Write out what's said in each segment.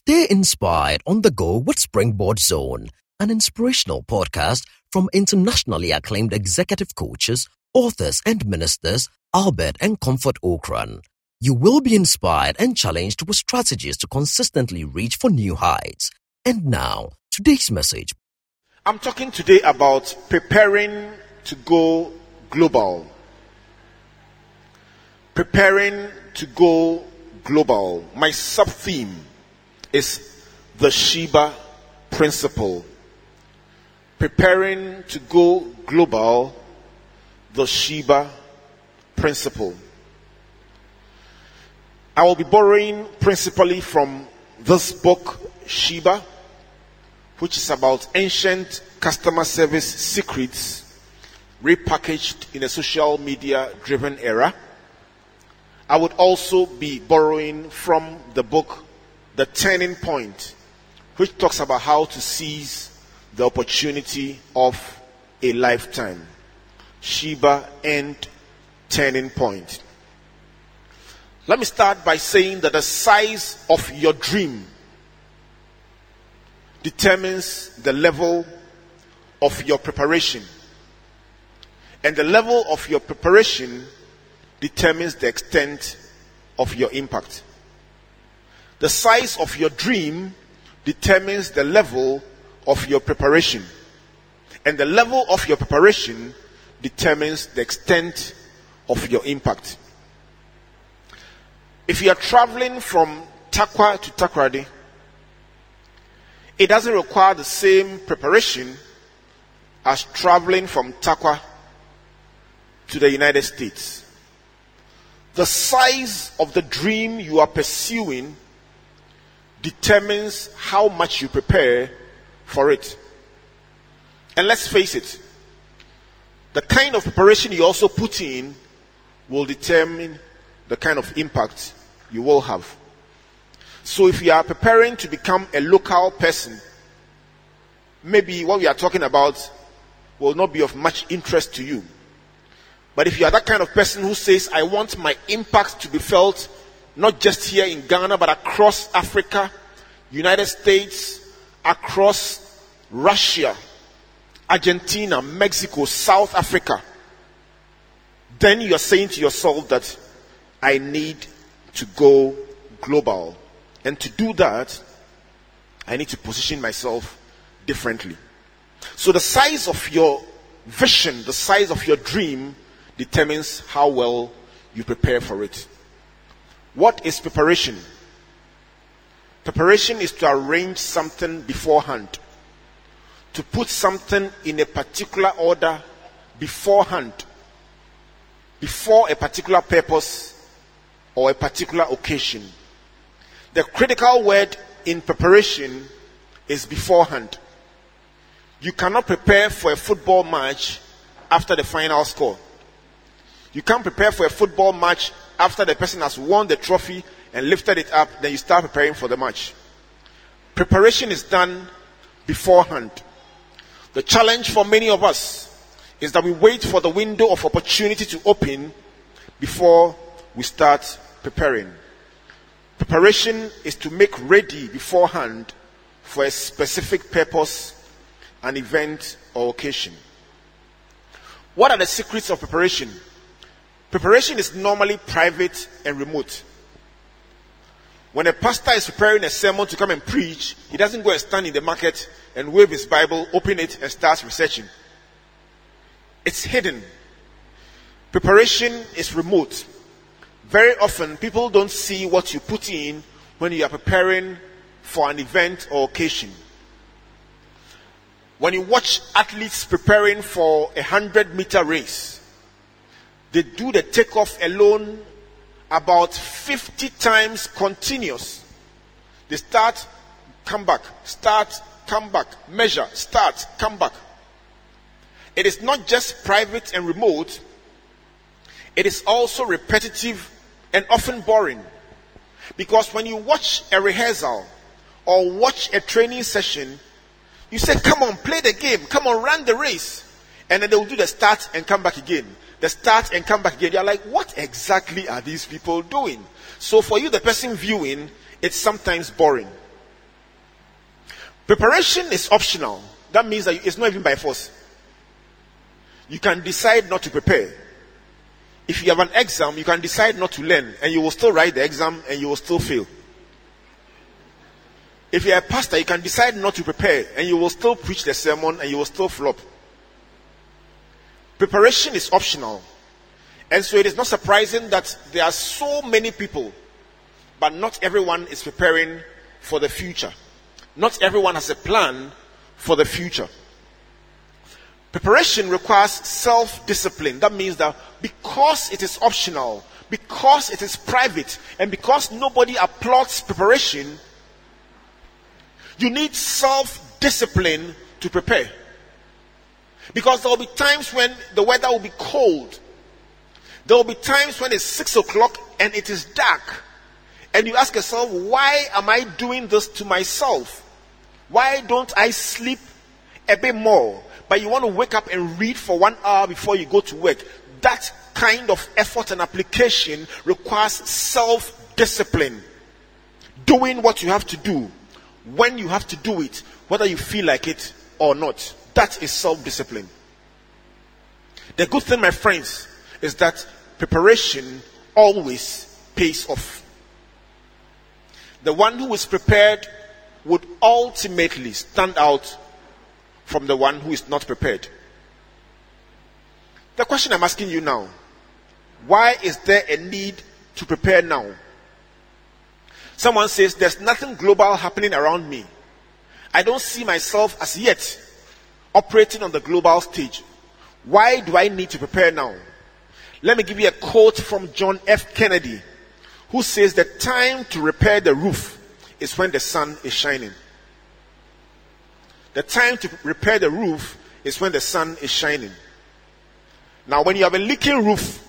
Stay inspired on the go with Springboard Zone, an inspirational podcast from internationally acclaimed executive coaches, authors, and ministers Albert and Comfort Ocran. You will be inspired and challenged with strategies to consistently reach for new heights. And now, today's message. I'm talking today about preparing to go global. Preparing to go global. My sub theme is the Sheba principle. Preparing to go global, the Sheba principle. I will be borrowing principally from this book, Sheba, which is about ancient customer service secrets repackaged in a social media driven era. I would also be borrowing from the book, The Turning Point, which talks about how to seize the opportunity of a lifetime. Sheba and Turning Point. Let me start by saying that the size of your dream determines the level of your preparation. And the level of your preparation determines the extent of your impact. The size of your dream determines the level of your preparation. And the level of your preparation determines the extent of your impact. If you are traveling from Tarkwa to Takoradi, it doesn't require the same preparation as traveling from Tarkwa to the United States. The size of the dream you are pursuing determines how much you prepare for it. And let's face it, the kind of preparation you also put in will determine the kind of impact you will have. So if you are preparing to become a local person, maybe what we are talking about will not be of much interest to you. But if you are that kind of person who says, I want my impact to be felt not just here in Ghana, but across Africa, United States, across Russia, Argentina, Mexico, South Africa, then you are saying to yourself that I need to go global. And to do that, I need to position myself differently. So the size of your vision, the size of your dream determines how well you prepare for it. What is preparation? Preparation is to arrange something beforehand, to put something in a particular order beforehand, before a particular purpose or a particular occasion. The critical word in preparation is beforehand. You cannot prepare for a football match after the final score. You can't prepare for a football match after the person has won the trophy and lifted it up, then you start preparing for the match. Preparation is done beforehand. The challenge for many of us is that we wait for the window of opportunity to open before we start preparing. Preparation is to make ready beforehand for a specific purpose, an event, or occasion. What are the secrets of preparation? Preparation is normally private and remote. When a pastor is preparing a sermon to come and preach, he doesn't go and stand in the market and wave his Bible, open it, and start researching. It's hidden. Preparation is remote. Very often, people don't see what you put in when you are preparing for an event or occasion. When you watch athletes preparing for a hundred meter race, they do the takeoff alone about 50 times continuous. They start, come back, start, come back, measure, start, come back. It is not just private and remote, it is also repetitive and often boring. Because when you watch a rehearsal or watch a training session, you say, Come on, play the game, come on, run the race. And then they will do the start and come back again. The start and come back again. You're like, What exactly are these people doing? So for you, the person viewing, it's sometimes boring. Preparation is optional. That means that it's not even by force. You can decide not to prepare. If you have an exam, you can decide not to learn and you will still write the exam and you will still fail. If you're a pastor, you can decide not to prepare and you will still preach the sermon and you will still flop. Preparation is optional. And so it is not surprising that there are so many people, but not everyone is preparing for the future. Not everyone has a plan for the future. Preparation requires self discipline. That means that because it is optional, because it is private, and because nobody applauds preparation, you need self discipline to prepare. Because there will be times when the weather will be cold. There will be times when it's six o'clock and it is dark. And you ask yourself, why am I doing this to myself? Why don't I sleep a bit more? But you want to wake up and read for one hour before you go to work. That kind of effort and application requires self discipline. Doing what you have to do when you have to do it, whether you feel like it or not. That is self discipline. The good thing, my friends, is that preparation always pays off. The one who is prepared would ultimately stand out from the one who is not prepared. The question I'm asking you now why is there a need to prepare now? Someone says, There's nothing global happening around me. I don't see myself as yet operating on the global stage. Why do I need to prepare now? Let me give you a quote from John F. Kennedy, who says, The time to repair the roof is when the sun is shining. The time to repair the roof is when the sun is shining. Now, when you have a leaking roof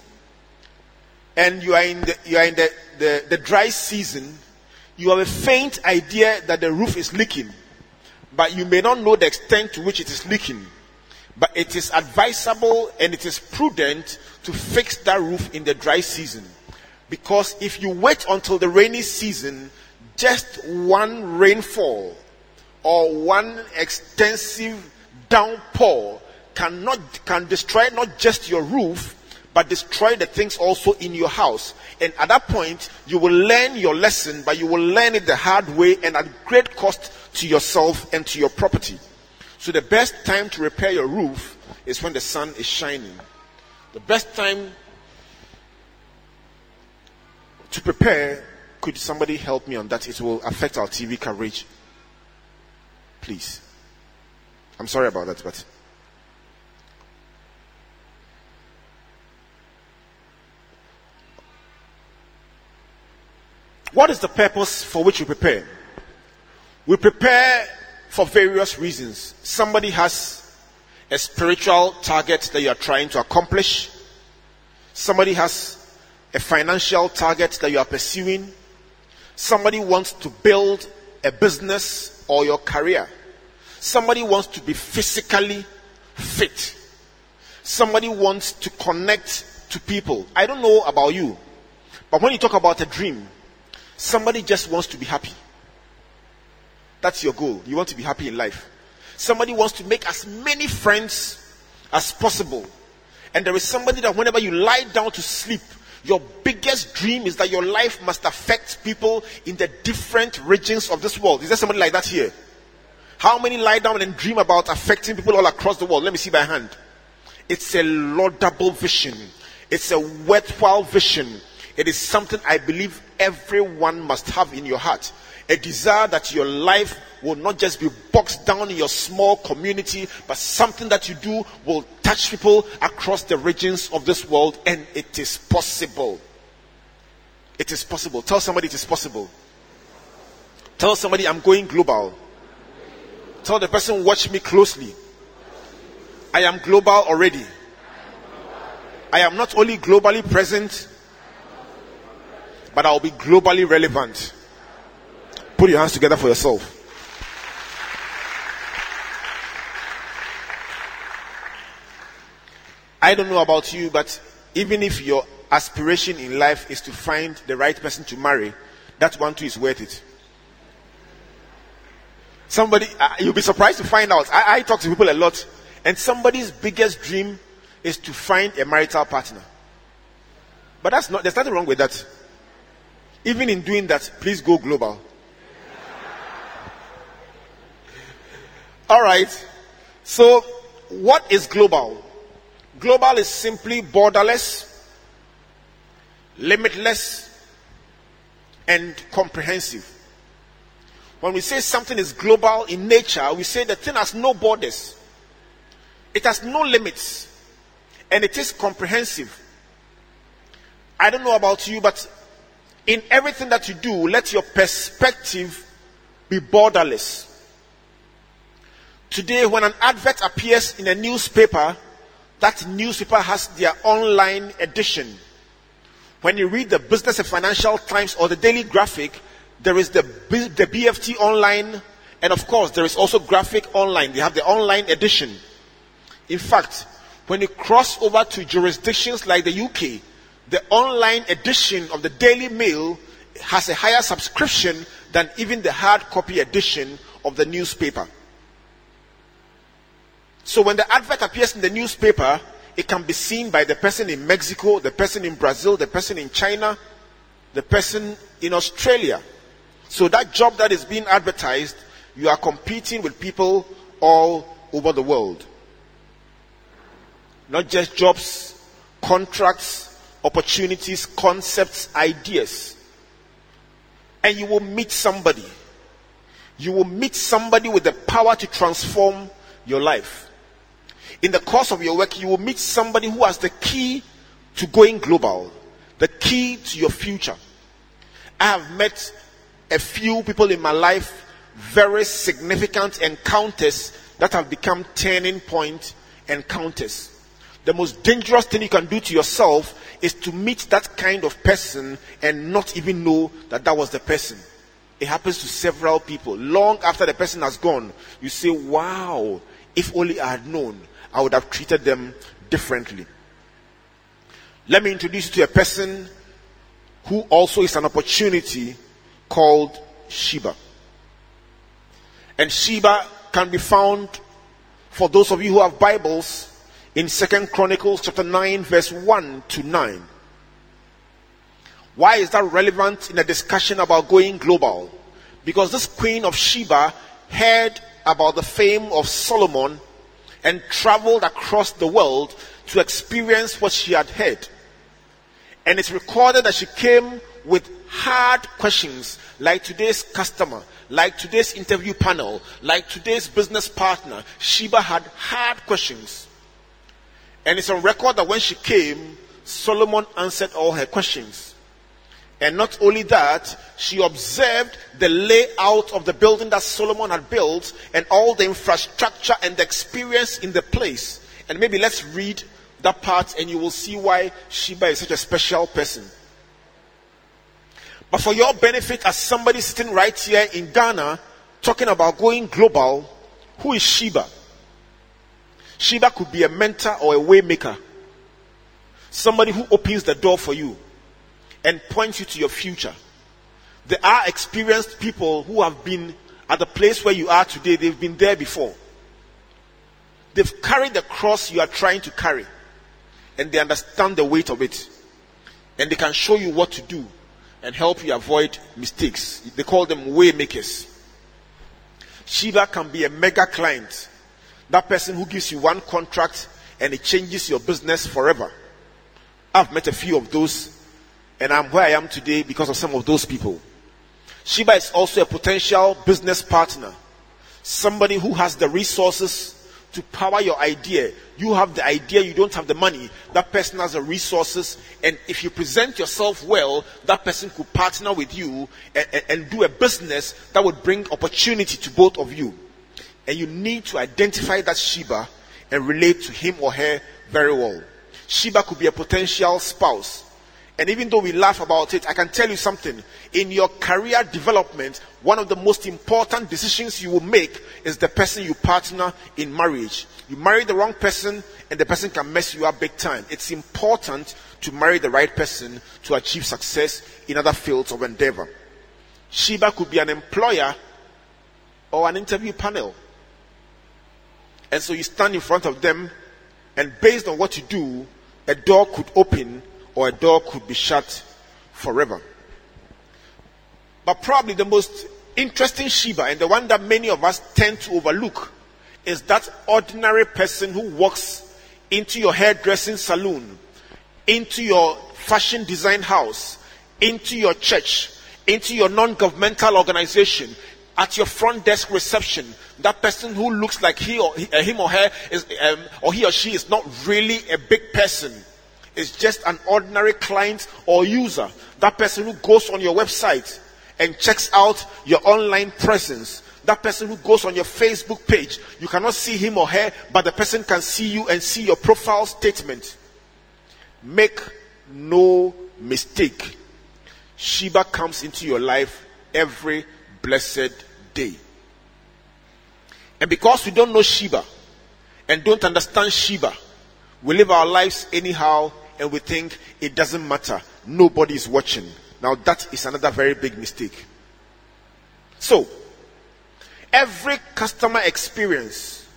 and you are in the, you are in the, the, the dry season, you have a faint idea that the roof is leaking, but you may not know the extent to which it is leaking. But it is advisable and it is prudent to fix that roof in the dry season. Because if you wait until the rainy season, just one rainfall or one extensive downpour cannot can destroy not just your roof but destroy the things also in your house. And at that point, you will learn your lesson, but you will learn it the hard way and at great cost to yourself and to your property. So the best time to repair your roof is when the sun is shining. The best time to prepare, could somebody help me on that? It will affect our TV coverage. Please. I'm sorry about that, but. What is the purpose for which we prepare? We prepare for various reasons. Somebody has a spiritual target that you are trying to accomplish. Somebody has a financial target that you are pursuing. Somebody wants to build a business or your career. Somebody wants to be physically fit. Somebody wants to connect to people. I don't know about you, but when you talk about a dream, Somebody just wants to be happy. That's your goal. You want to be happy in life. Somebody wants to make as many friends as possible. And there is somebody that whenever you lie down to sleep, your biggest dream is that your life must affect people in the different regions of this world. Is there somebody like that here? How many lie down and dream about affecting people all across the world? Let me see by hand. It's a laudable vision. It's a worthwhile vision. It is something I believe everyone must have in your heart. A desire that your life will not just be boxed down in your small community, but something that you do will touch people across the regions of this world, and it is possible. It is possible. Tell somebody it is possible. Tell somebody I'm going global. Tell the person, watch me closely. I am global already. I am not only globally present, but I'll be globally relevant. Put your hands together for yourself. I don't know about you, but even if your aspiration in life is to find the right person to marry, that one too is worth it. Somebody, uh, you'll be surprised to find out. I, I talk to people a lot, and somebody's biggest dream is to find a marital partner. But that's not, there's nothing wrong with that. Even in doing that, please go global. All right. So, what is global? Global is simply borderless, limitless, and comprehensive. When we say something is global in nature, we say the thing has no borders, it has no limits, and it is comprehensive. I don't know about you, but in everything that you do, let your perspective be borderless. Today, when an advert appears in a newspaper, that newspaper has their online edition. When you read the Business and Financial Times or the Daily Graphic, there is the, the BFT online, and of course, there is also Graphic online. They have the online edition. In fact, when you cross over to jurisdictions like the UK, the online edition of the Daily Mail has a higher subscription than even the hard copy edition of the newspaper. So when the advert appears in the newspaper, it can be seen by the person in Mexico, the person in Brazil, the person in China, the person in Australia. So that job that is being advertised, you are competing with people all over the world. Not just jobs, contracts, opportunities, concepts, ideas. And you will meet somebody. You will meet somebody with the power to transform your life. In the course of your work, you will meet somebody who has the key to going global, the key to your future. I have met a few people in my life, very significant encounters that have become turning point encounters. The most dangerous thing you can do to yourself is to meet that kind of person and not even know that that was the person. It happens to several people. Long after the person has gone, you say, Wow, if only I had known, I would have treated them differently. Let me introduce you to a person who also is an opportunity called Sheba. And Sheba can be found for those of you who have Bibles in Second Chronicles chapter 9 verse 1 to 9. Why is that relevant in a discussion about going global? Because this queen of Sheba heard about the fame of Solomon and traveled across the world to experience what she had heard. And it's recorded that she came with hard questions like today's customer, like today's interview panel, like today's business partner. Sheba had hard questions. And it's on record that when she came, Solomon answered all her questions. And not only that, she observed the layout of the building that Solomon had built and all the infrastructure and the experience in the place. And maybe let's read that part and you will see why Sheba is such a special person. But for your benefit, as somebody sitting right here in Ghana talking about going global, who is Sheba? Sheba could be a mentor or a waymaker. Somebody who opens the door for you and points you to your future. There are experienced people who have been at the place where you are today, they've been there before. They've carried the cross you are trying to carry, and they understand the weight of it, and they can show you what to do and help you avoid mistakes. They call them way makers. Sheba can be a mega client. That person who gives you one contract and it changes your business forever. I've met a few of those and I'm where I am today because of some of those people. Sheba is also a potential business partner. Somebody who has the resources to power your idea. You have the idea, you don't have the money. That person has the resources, and if you present yourself well, that person could partner with you and, and, and do a business that would bring opportunity to both of you. And you need to identify that Sheba and relate to him or her very well. Sheba could be a potential spouse. And even though we laugh about it, I can tell you something. In your career development, one of the most important decisions you will make is the person you partner in marriage. You marry the wrong person and the person can mess you up big time. It's important to marry the right person to achieve success in other fields of endeavor. Sheba could be an employer or an interview panel. And so you stand in front of them, and based on what you do, a door could open or a door could be shut forever. But probably the most interesting Sheba, and the one that many of us tend to overlook, is that ordinary person who walks into your hairdressing salon, into your fashion design house, into your church, into your non governmental organization, at your front desk reception, that person who looks like he or uh, him or her is, um, or he or she is not really a big person. It's just an ordinary client or user. That person who goes on your website and checks out your online presence. That person who goes on your Facebook page, you cannot see him or her, but the person can see you and see your profile statement. Make no mistake. Sheba comes into your life every blessed day. And because we don't know Sheba and don't understand Sheba, we live our lives anyhow and we think it doesn't matter. Nobody is watching. Now that is another very big mistake. So, every customer experience,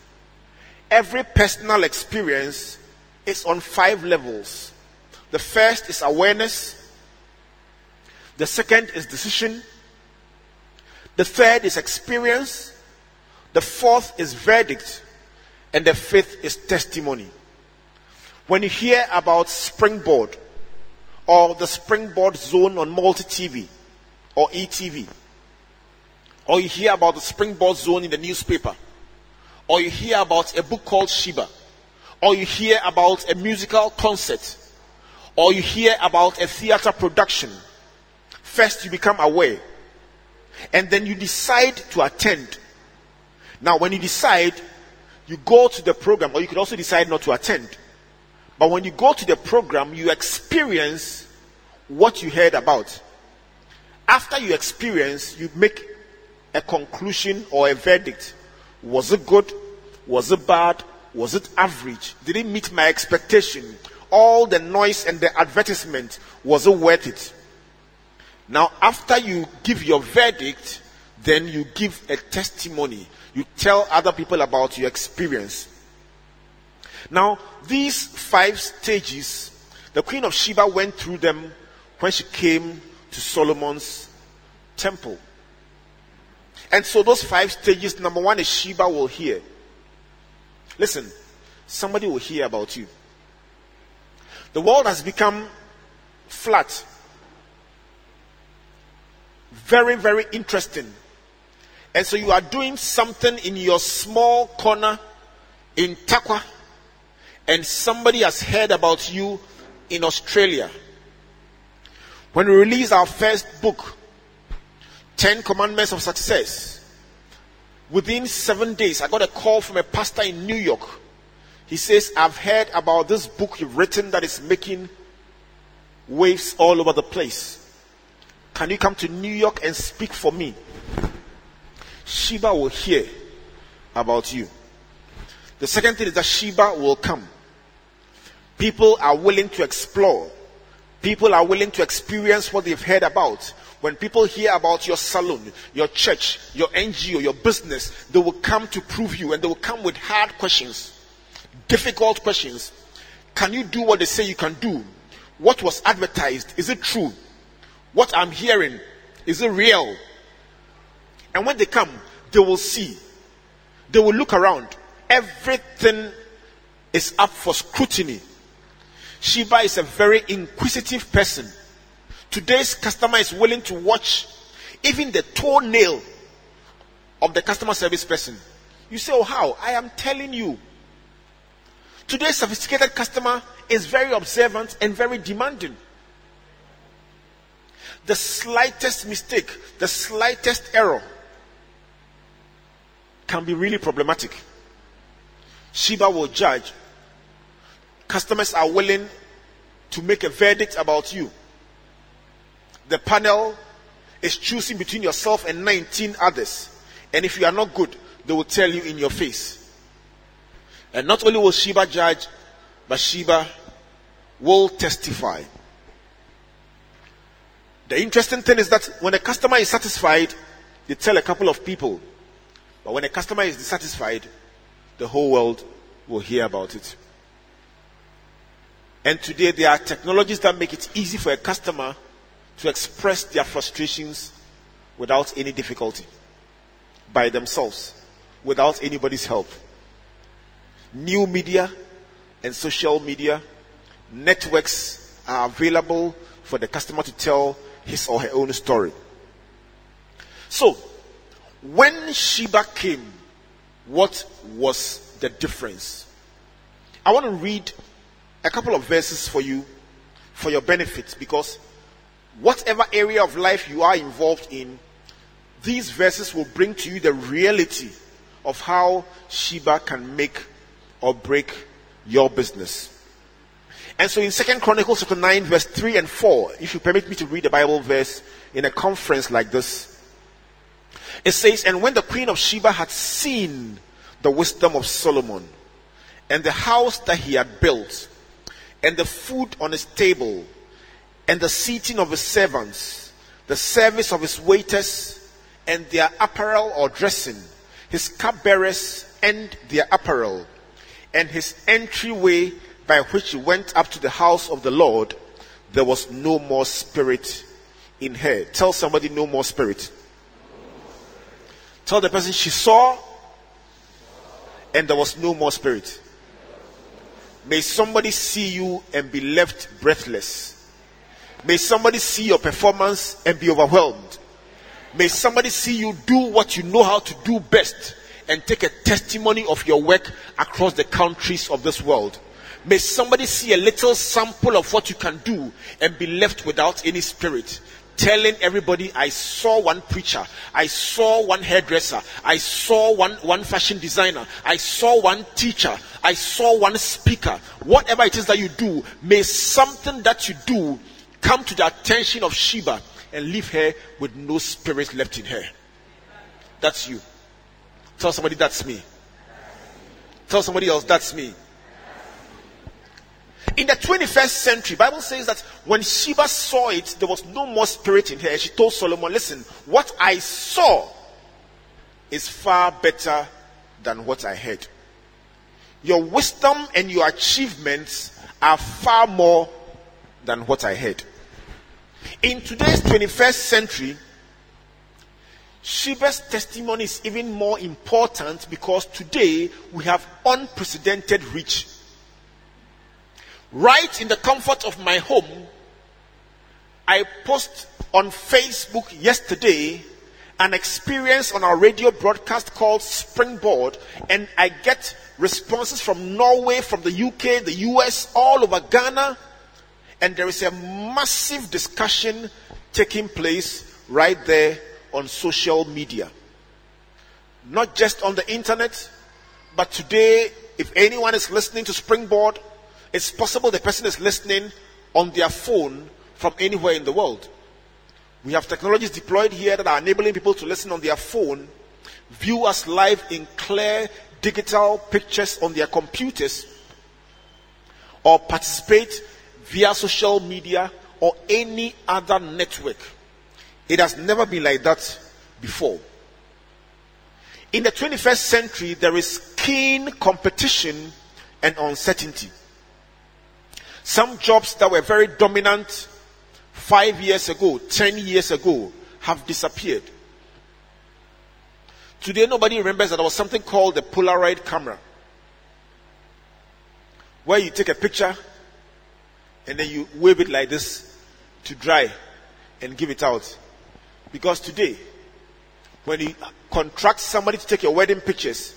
every personal experience is on five levels. The first is awareness. The second is decision. The third is experience. The fourth is verdict. And the fifth is testimony. When you hear about springboard or the springboard zone on multi TV or ETV, or you hear about the springboard zone in the newspaper, or you hear about a book called Sheba, or you hear about a musical concert, or you hear about a theater production, first you become aware and then you decide to attend. Now, when you decide, you go to the program, or you could also decide not to attend. But when you go to the program, you experience what you heard about. After you experience, you make a conclusion or a verdict. Was it good? Was it bad? Was it average? Did it meet my expectation? All the noise and the advertisement, was it worth it? Now, after you give your verdict, then you give a testimony. You tell other people about your experience. Now, these five stages, the Queen of Sheba went through them when she came to Solomon's temple. And so, those five stages number one is Sheba will hear. Listen, somebody will hear about you. The world has become flat very, very interesting. And so you are doing something in your small corner in Tarkwa, and somebody has heard about you in Australia. When we released our first book, 10 Commandments of Success, within seven days, I got a call from a pastor in New York. He says, I've heard about this book you've written that is making waves all over the place. Can you come to New York and speak for me? Sheba will hear about you. The second thing is that Sheba will come. People are willing to explore. People are willing to experience what they've heard about. When people hear about your salon, your church, your NGO, your business, they will come to prove you and they will come with hard questions, difficult questions. Can you do what they say you can do? What was advertised? Is it true? What I'm hearing, is it real? And when they come, they will see. They will look around. Everything is up for scrutiny. Sheba is a very inquisitive person. Today's customer is willing to watch even the toenail of the customer service person. You say, Oh, how? I am telling you. Today's sophisticated customer is very observant and very demanding the slightest mistake, the slightest error can be really problematic. Sheba will judge. Customers are willing to make a verdict about you. The panel is choosing between yourself and 19 others. And if you are not good, they will tell you in your face. And not only will Sheba judge, but Sheba will testify. The interesting thing is that when a customer is satisfied, they tell a couple of people. But when a customer is dissatisfied, the whole world will hear about it. And today there are technologies that make it easy for a customer to express their frustrations without any difficulty by themselves, without anybody's help. New media and social media networks are available for the customer to tell his or her own story. So, when Sheba came, what was the difference? I want to read a couple of verses for you for your benefit because whatever area of life you are involved in, these verses will bring to you the reality of how Sheba can make or break your business. And so in Second Chronicles chapter 9, verse 3 and 4, if you permit me to read the Bible verse in a conference like this, it says, And when the queen of Sheba had seen the wisdom of Solomon, and the house that he had built, and the food on his table, and the seating of his servants, the service of his waiters, and their apparel or dressing, his cupbearers and their apparel, and his entryway by which he went up to the house of the Lord, there was no more spirit in her. Tell somebody, no more spirit. Tell the person she saw, and there was no more spirit. May somebody see you and be left breathless. May somebody see your performance and be overwhelmed. May somebody see you do what you know how to do best and take a testimony of your work across the countries of this world. May somebody see a little sample of what you can do and be left without any spirit. Telling everybody, I saw one preacher, I saw one hairdresser, I saw one, one fashion designer, I saw one teacher, I saw one speaker. Whatever it is that you do, may something that you do come to the attention of Sheba and leave her with no spirit left in her. That's you. Tell somebody that's me. Tell somebody else that's me. In the 21st century, Bible says that when Sheba saw it, there was no more spirit in her. She told Solomon, listen, what I saw is far better than what I heard. Your wisdom and your achievements are far more than what I heard. In today's 21st century, Sheba's testimony is even more important because today we have unprecedented reach. Right in the comfort of my home, I post on Facebook yesterday an experience on our radio broadcast called Springboard, and I get responses from Norway, from the UK, the US, all over Ghana, and there is a massive discussion taking place right there on social media. Not just on the internet, but today, if anyone is listening to Springboard, it's possible the person is listening on their phone from anywhere in the world. We have technologies deployed here that are enabling people to listen on their phone, view us live in clear digital pictures on their computers, or participate via social media or any other network. It has never been like that before. In the 21st century, there is keen competition and uncertainty. Some jobs that were very dominant five years ago, ten years ago, have disappeared. Today, nobody remembers that there was something called the Polaroid camera, where you take a picture and then you wave it like this to dry and give it out. Because today, when you contract somebody to take your wedding pictures,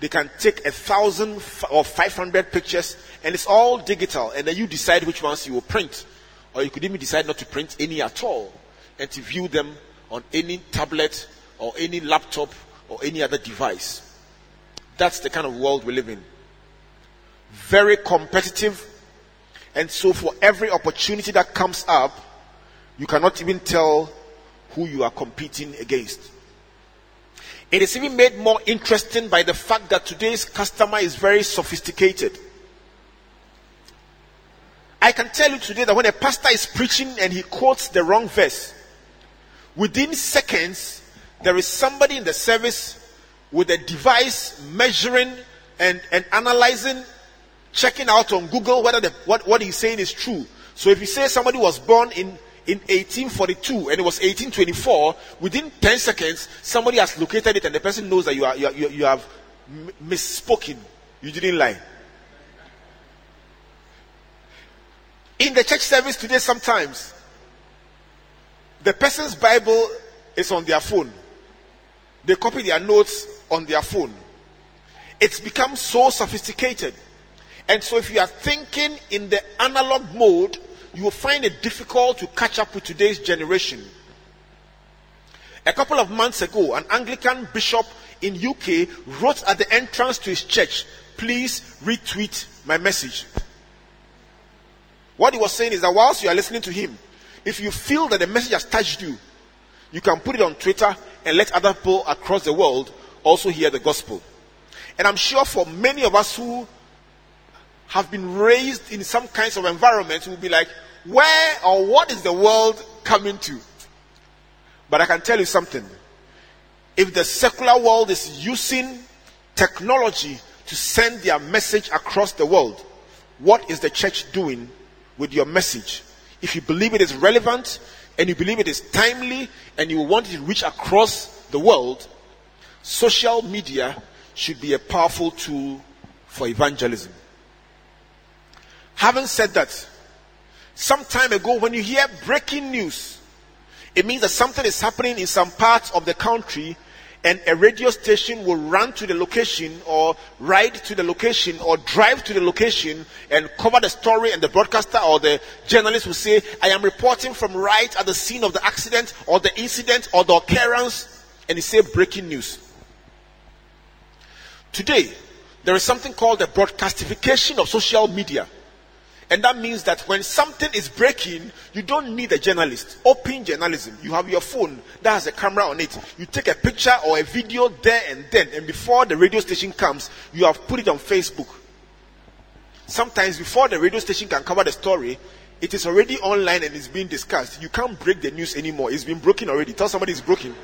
they can take a thousand or five hundred pictures and it's all digital and then you decide which ones you will print. Or you could even decide not to print any at all and to view them on any tablet or any laptop or any other device. That's the kind of world we live in. Very competitive, and so, for every opportunity that comes up, you cannot even tell who you are competing against. It is even made more interesting by the fact that today's customer is very sophisticated. I can tell you today that when a pastor is preaching and he quotes the wrong verse, within seconds, there is somebody in the service with a device measuring and, and analyzing, checking out on Google whether the, what, what he's saying is true. So if you say somebody was born in, in 1842 and it was 1824, within 10 seconds, somebody has located it and the person knows that you, are, you, are, you, have misspoken. You didn't lie. In the church service today, sometimes the person's Bible is on their phone. They copy their notes on their phone. It's become so sophisticated. And so, if you are thinking in the analog mode, you will find it difficult to catch up with today's generation. A couple of months ago, an Anglican bishop in UK wrote at the entrance to his church, please retweet my message. What he was saying is that whilst you are listening to him, if you feel that the message has touched you, you can put it on Twitter and let other people across the world also hear the gospel. And I'm sure for many of us who have been raised in some kinds of environments, we will be like, where or what is the world coming to? But I can tell you something. If the secular world is using technology to send their message across the world, what is the church doing with your message? If you believe it is relevant and you believe it is timely and you want it to reach across the world, social media should be a powerful tool for evangelism. Having said that, some time ago when you hear breaking news, it means that something is happening in some parts of the country and a radio station will run to the location or ride to the location or drive to the location and cover the story and the broadcaster or the journalist will say, I am reporting from right at the scene of the accident or the incident or the occurrence and he say breaking news. Today, there is something called the broadcastification of social media. And that means that when something is breaking, you don't need a journalist. Open journalism. You have your phone that has a camera on it. You take a picture or a video there and then, and before the radio station comes, you have put it on Facebook. Sometimes before the radio station can cover the story, it is already online and it's being discussed. You can't break the news anymore. It's been broken already. Tell somebody it's broken.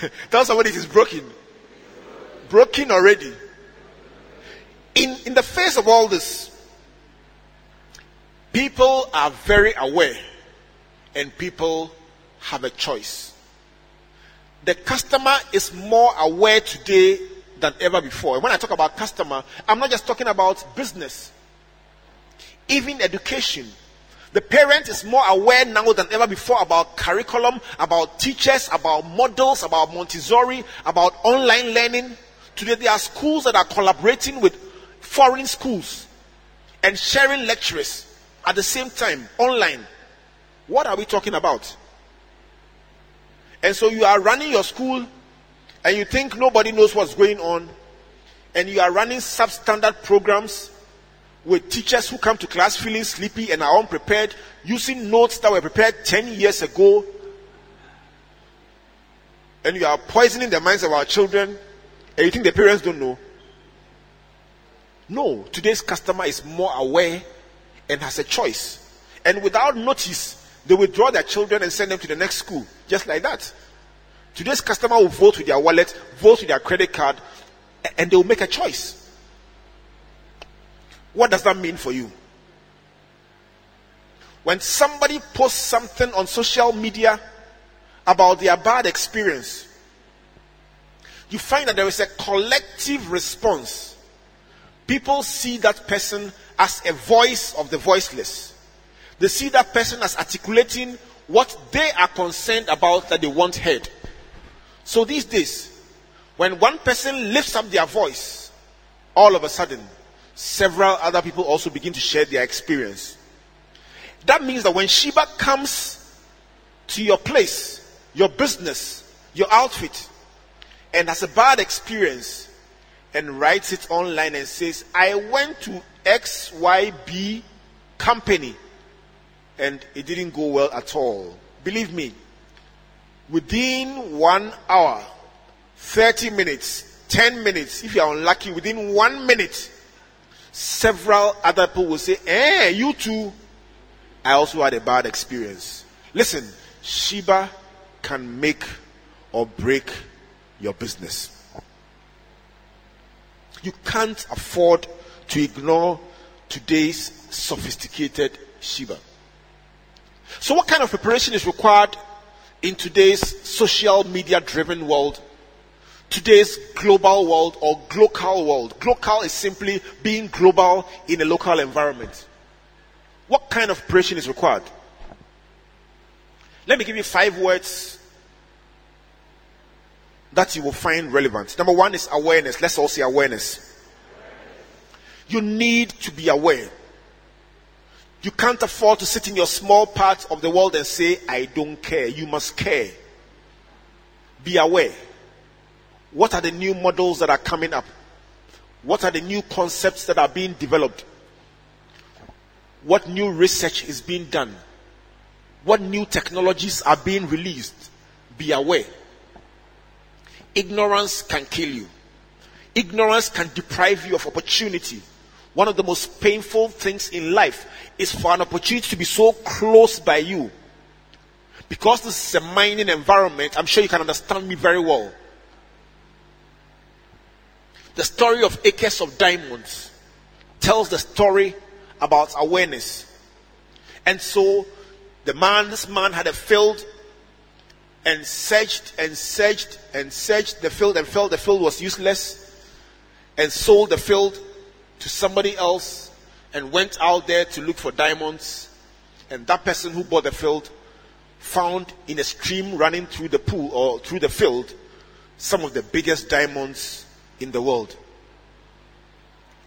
Tell somebody it's broken. Broken already. In, in the face of all this, People are very aware and people have a choice. The customer is more aware today than ever before. When I talk about customer, I'm not just talking about business, even education. The parent is more aware now than ever before about curriculum, about teachers, about models, about Montessori, about online learning. Today, there are schools that are collaborating with foreign schools and sharing lecturers at the same time online. What are we talking about? And so you are running your school and you think nobody knows what's going on, and you are running substandard programs with teachers who come to class feeling sleepy and are unprepared, using notes that were prepared 10 years ago, and you are poisoning the minds of our children, and you think the parents don't know. No, today's customer is more aware and has a choice. And without notice, they withdraw their children and send them to the next school. Just like that. Today's customer will vote with their wallet, vote with their credit card, and they will make a choice. What does that mean for you? When somebody posts something on social media about their bad experience, you find that there is a collective response. People see that person as a voice of the voiceless. They see that person as articulating what they are concerned about that they want heard. So these days, when one person lifts up their voice, all of a sudden, several other people also begin to share their experience. That means that when Sheba comes to your place, your business, your outfit, and has a bad experience, and writes it online and says, I went to XYB company and it didn't go well at all. Believe me, within one hour, 30 minutes, 10 minutes, if you are unlucky, within one minute, several other people will say, Eh, you too. I also had a bad experience. Listen, Sheba can make or break your business. You can't afford to ignore today's sophisticated Sheba. So, what kind of preparation is required in today's social media driven world, today's global world, or local world? Global is simply being global in a local environment. What kind of preparation is required? Let me give you five words that you will find relevant. Number one is awareness. Let's all say awareness. You need to be aware. You can't afford to sit in your small part of the world and say, I don't care. You must care. Be aware. What are the new models that are coming up? What are the new concepts that are being developed? What new research is being done? What new technologies are being released? Be aware. Ignorance can kill you. Ignorance can deprive you of opportunity. One of the most painful things in life is for an opportunity to be so close by you. Because this is a mining environment, I'm sure you can understand me very well. The story of acres of diamonds tells the story about awareness. And so the man, this man had a field and searched and searched and searched the field and felt the field was useless and sold the field to somebody else and went out there to look for diamonds. And that person who bought the field found in a stream running through the pool or through the field some of the biggest diamonds in the world.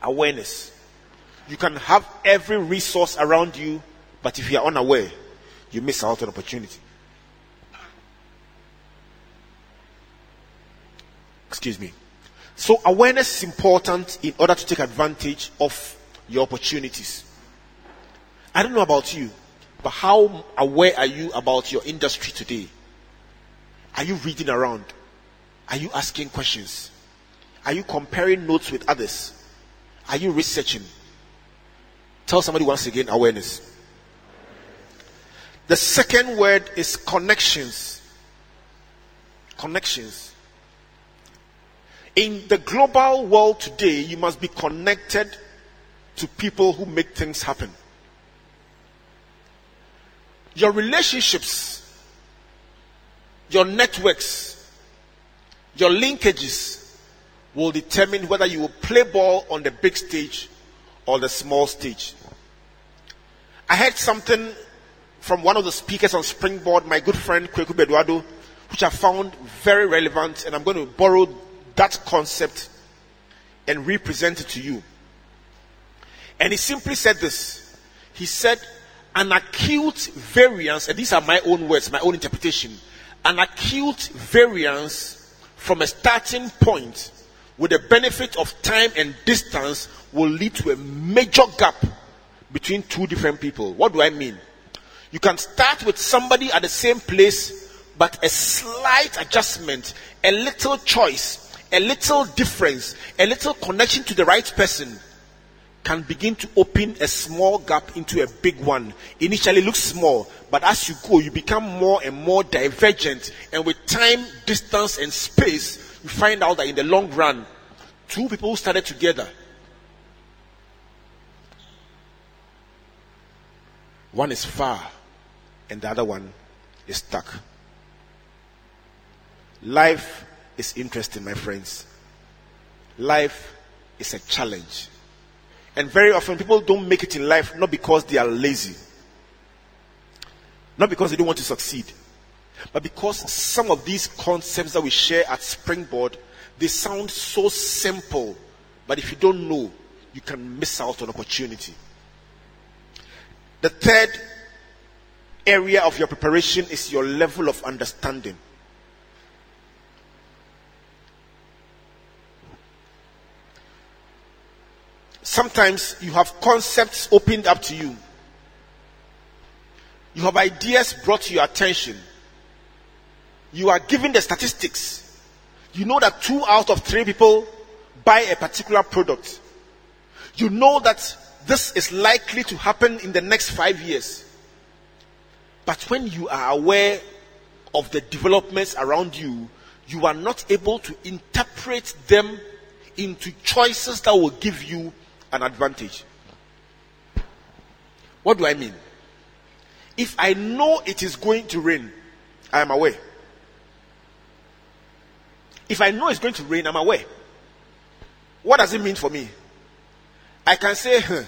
Awareness. You can have every resource around you, but if you are unaware, you miss out on opportunity. Excuse me. So awareness is important in order to take advantage of your opportunities. I don't know about you, but how aware are you about your industry today? Are you reading around? Are you asking questions? Are you comparing notes with others? Are you researching? Tell somebody once again awareness. The second word is connections. Connections. In the global world today, you must be connected to people who make things happen. Your relationships, your networks, your linkages will determine whether you will play ball on the big stage or the small stage. I heard something from one of the speakers on Springboard, my good friend Kweku Bedu-Addo, which I found very relevant, and I'm going to borrow that concept and represent it to you. And he simply said this. He said, an acute variance, and these are my own words, my own interpretation, an acute variance from a starting point with the benefit of time and distance will lead to a major gap between two different people. What do I mean? You can start with somebody at the same place, but a slight adjustment, a little choice, a little difference, a little connection to the right person can begin to open a small gap into a big one. Initially looks small, but as you go, you become more and more divergent. And with time, distance, and space, you find out that in the long run, two people started together, one is far and the other one is stuck. Life is interesting, my friends. Life is a challenge. And very often people don't make it in life not because they are lazy, not because they don't want to succeed, but because some of these concepts that we share at Springboard, they sound so simple, but if you don't know, you can miss out on opportunity. The third area of your preparation is your level of understanding. Sometimes you have concepts opened up to you. You have ideas brought to your attention. You are given the statistics. You know that two out of three people buy a particular product. You know that this is likely to happen in the next five years. But when you are aware of the developments around you, you are not able to interpret them into choices that will give you an advantage. What do I mean? If I know it is going to rain, I am aware. If I know it's going to rain, I'm aware. What does it mean for me? I can say, huh,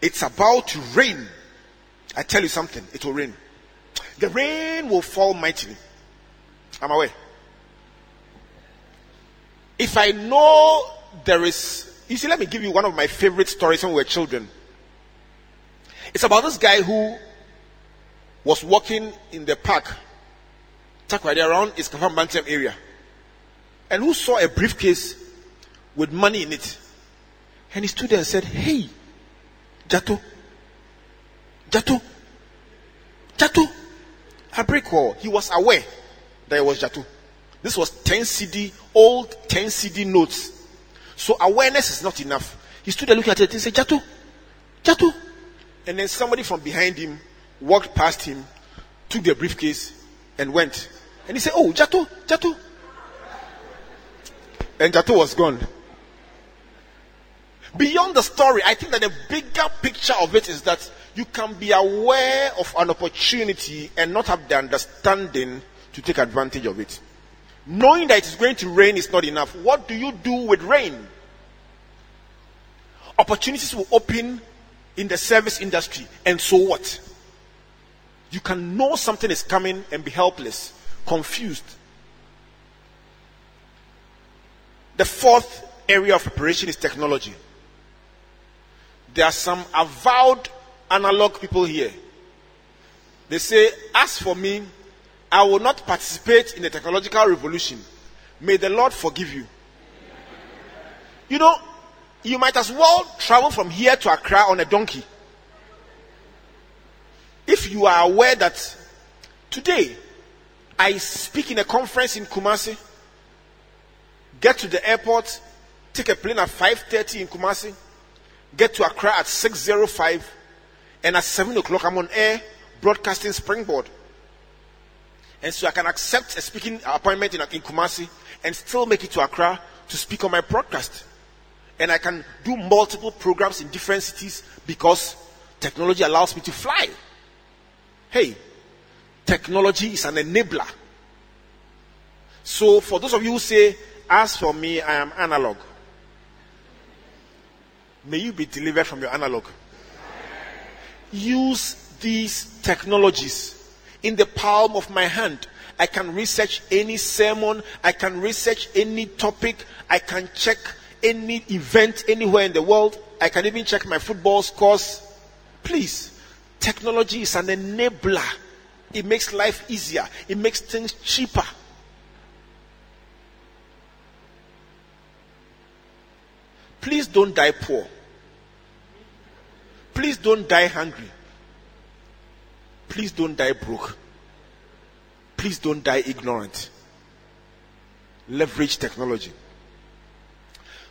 it's about to rain. I tell you something, it will rain. The rain will fall mightily. I'm aware. If I know there is, you see, let me give you one of my favorite stories when we were children. It's about this guy who was walking in the park, Takoradi around Iskafam Bantam area, and who saw a briefcase with money in it. And he stood there and said, Hey, Jato, Jato, Jato. A brick wall. He was aware that it was Jato. This was 10 cedi, old 10 cedi notes. So awareness is not enough. He stood there looking at it and said, Jato, Jato. And then somebody from behind him walked past him, took the briefcase, and went. And he said, Oh, Jato, Jato. And Jato was gone. Beyond the story, I think that the bigger picture of it is that you can be aware of an opportunity and not have the understanding to take advantage of it. Knowing that it is going to rain is not enough. What do you do with rain? Opportunities will open in the service industry, and so what? You can know something is coming and be helpless, confused. The fourth area of preparation is technology. There are some avowed analog people here. They say, As for me, I will not participate in the technological revolution. May the Lord forgive you. You know, you might as well travel from here to Accra on a donkey. If you are aware that today I speak in a conference in Kumasi, get to the airport, take a plane at 5:30 in Kumasi, get to Accra at 6:05, and at 7 o'clock I'm on air broadcasting Springboard. And so I can accept a speaking appointment in, in Kumasi and still make it to Accra to speak on my broadcast. And I can do multiple programs in different cities because technology allows me to fly. Hey, technology is an enabler. So for those of you who say, as for me, I am analog. May you be delivered from your analog. Use these technologies in the palm of my hand. I can research any sermon. I can research any topic. I can check any event anywhere in the world. I can even check my football scores. Please, technology is an enabler. It makes life easier. It makes things cheaper. Please don't die poor. Please don't die hungry. Please don't die broke. Please don't die ignorant. Leverage technology.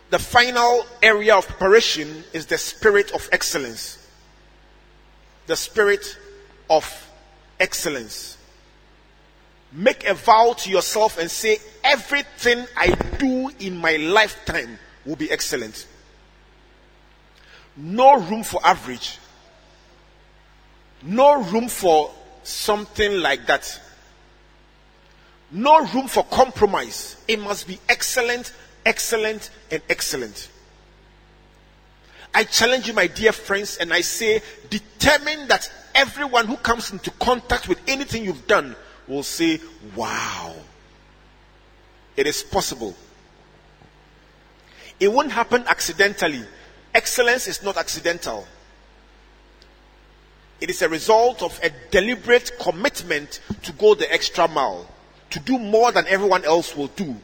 The final area of preparation is the spirit of excellence. The spirit of excellence. Make a vow to yourself and say, everything I do in my lifetime will be excellent. No room for average. No room for something like that. No room for compromise. It must be excellent, excellent, and excellent. I challenge you, my dear friends, and I say, determine that everyone who comes into contact with anything you've done will say, Wow, it is possible. It won't happen accidentally. Excellence is not accidental. It is a result of a deliberate commitment to go the extra mile, to do more than everyone else will do.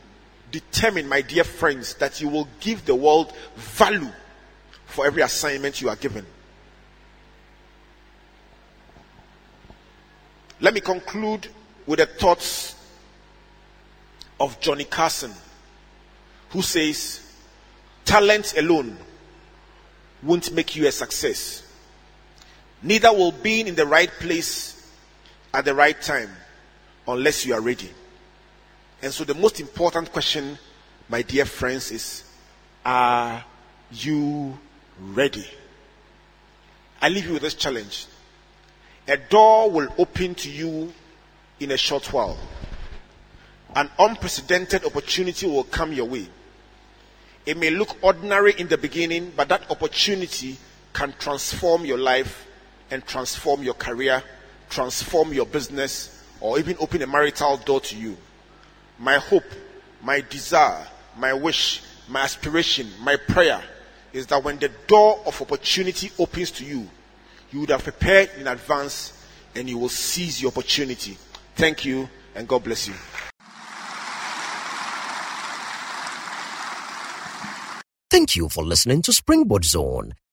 Determine, my dear friends, that you will give the world value for every assignment you are given. Let me conclude with the thoughts of Johnny Carson, who says, Talent alone won't make you a success. Neither will being in the right place at the right time unless you are ready. And so, the most important question, my dear friends, is Are you ready? I leave you with this challenge. A door will open to you in a short while. An unprecedented opportunity will come your way. It may look ordinary in the beginning, but that opportunity can transform your life and transform your career, transform your business, or even open a marital door to you. My hope, my desire, my wish, my aspiration, my prayer is that when the door of opportunity opens to you, you would have prepared in advance and you will seize the opportunity. Thank you and God bless you. Thank you for listening to Springboard Zone,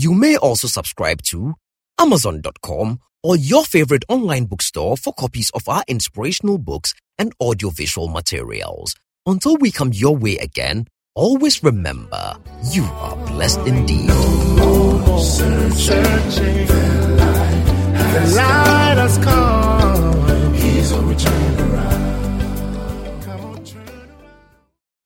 You may also subscribe to Amazon.com or your favorite online bookstore for copies of our inspirational books and audiovisual materials. Until we come your way again, always remember you are blessed indeed. Searching, the light has come. He's a return.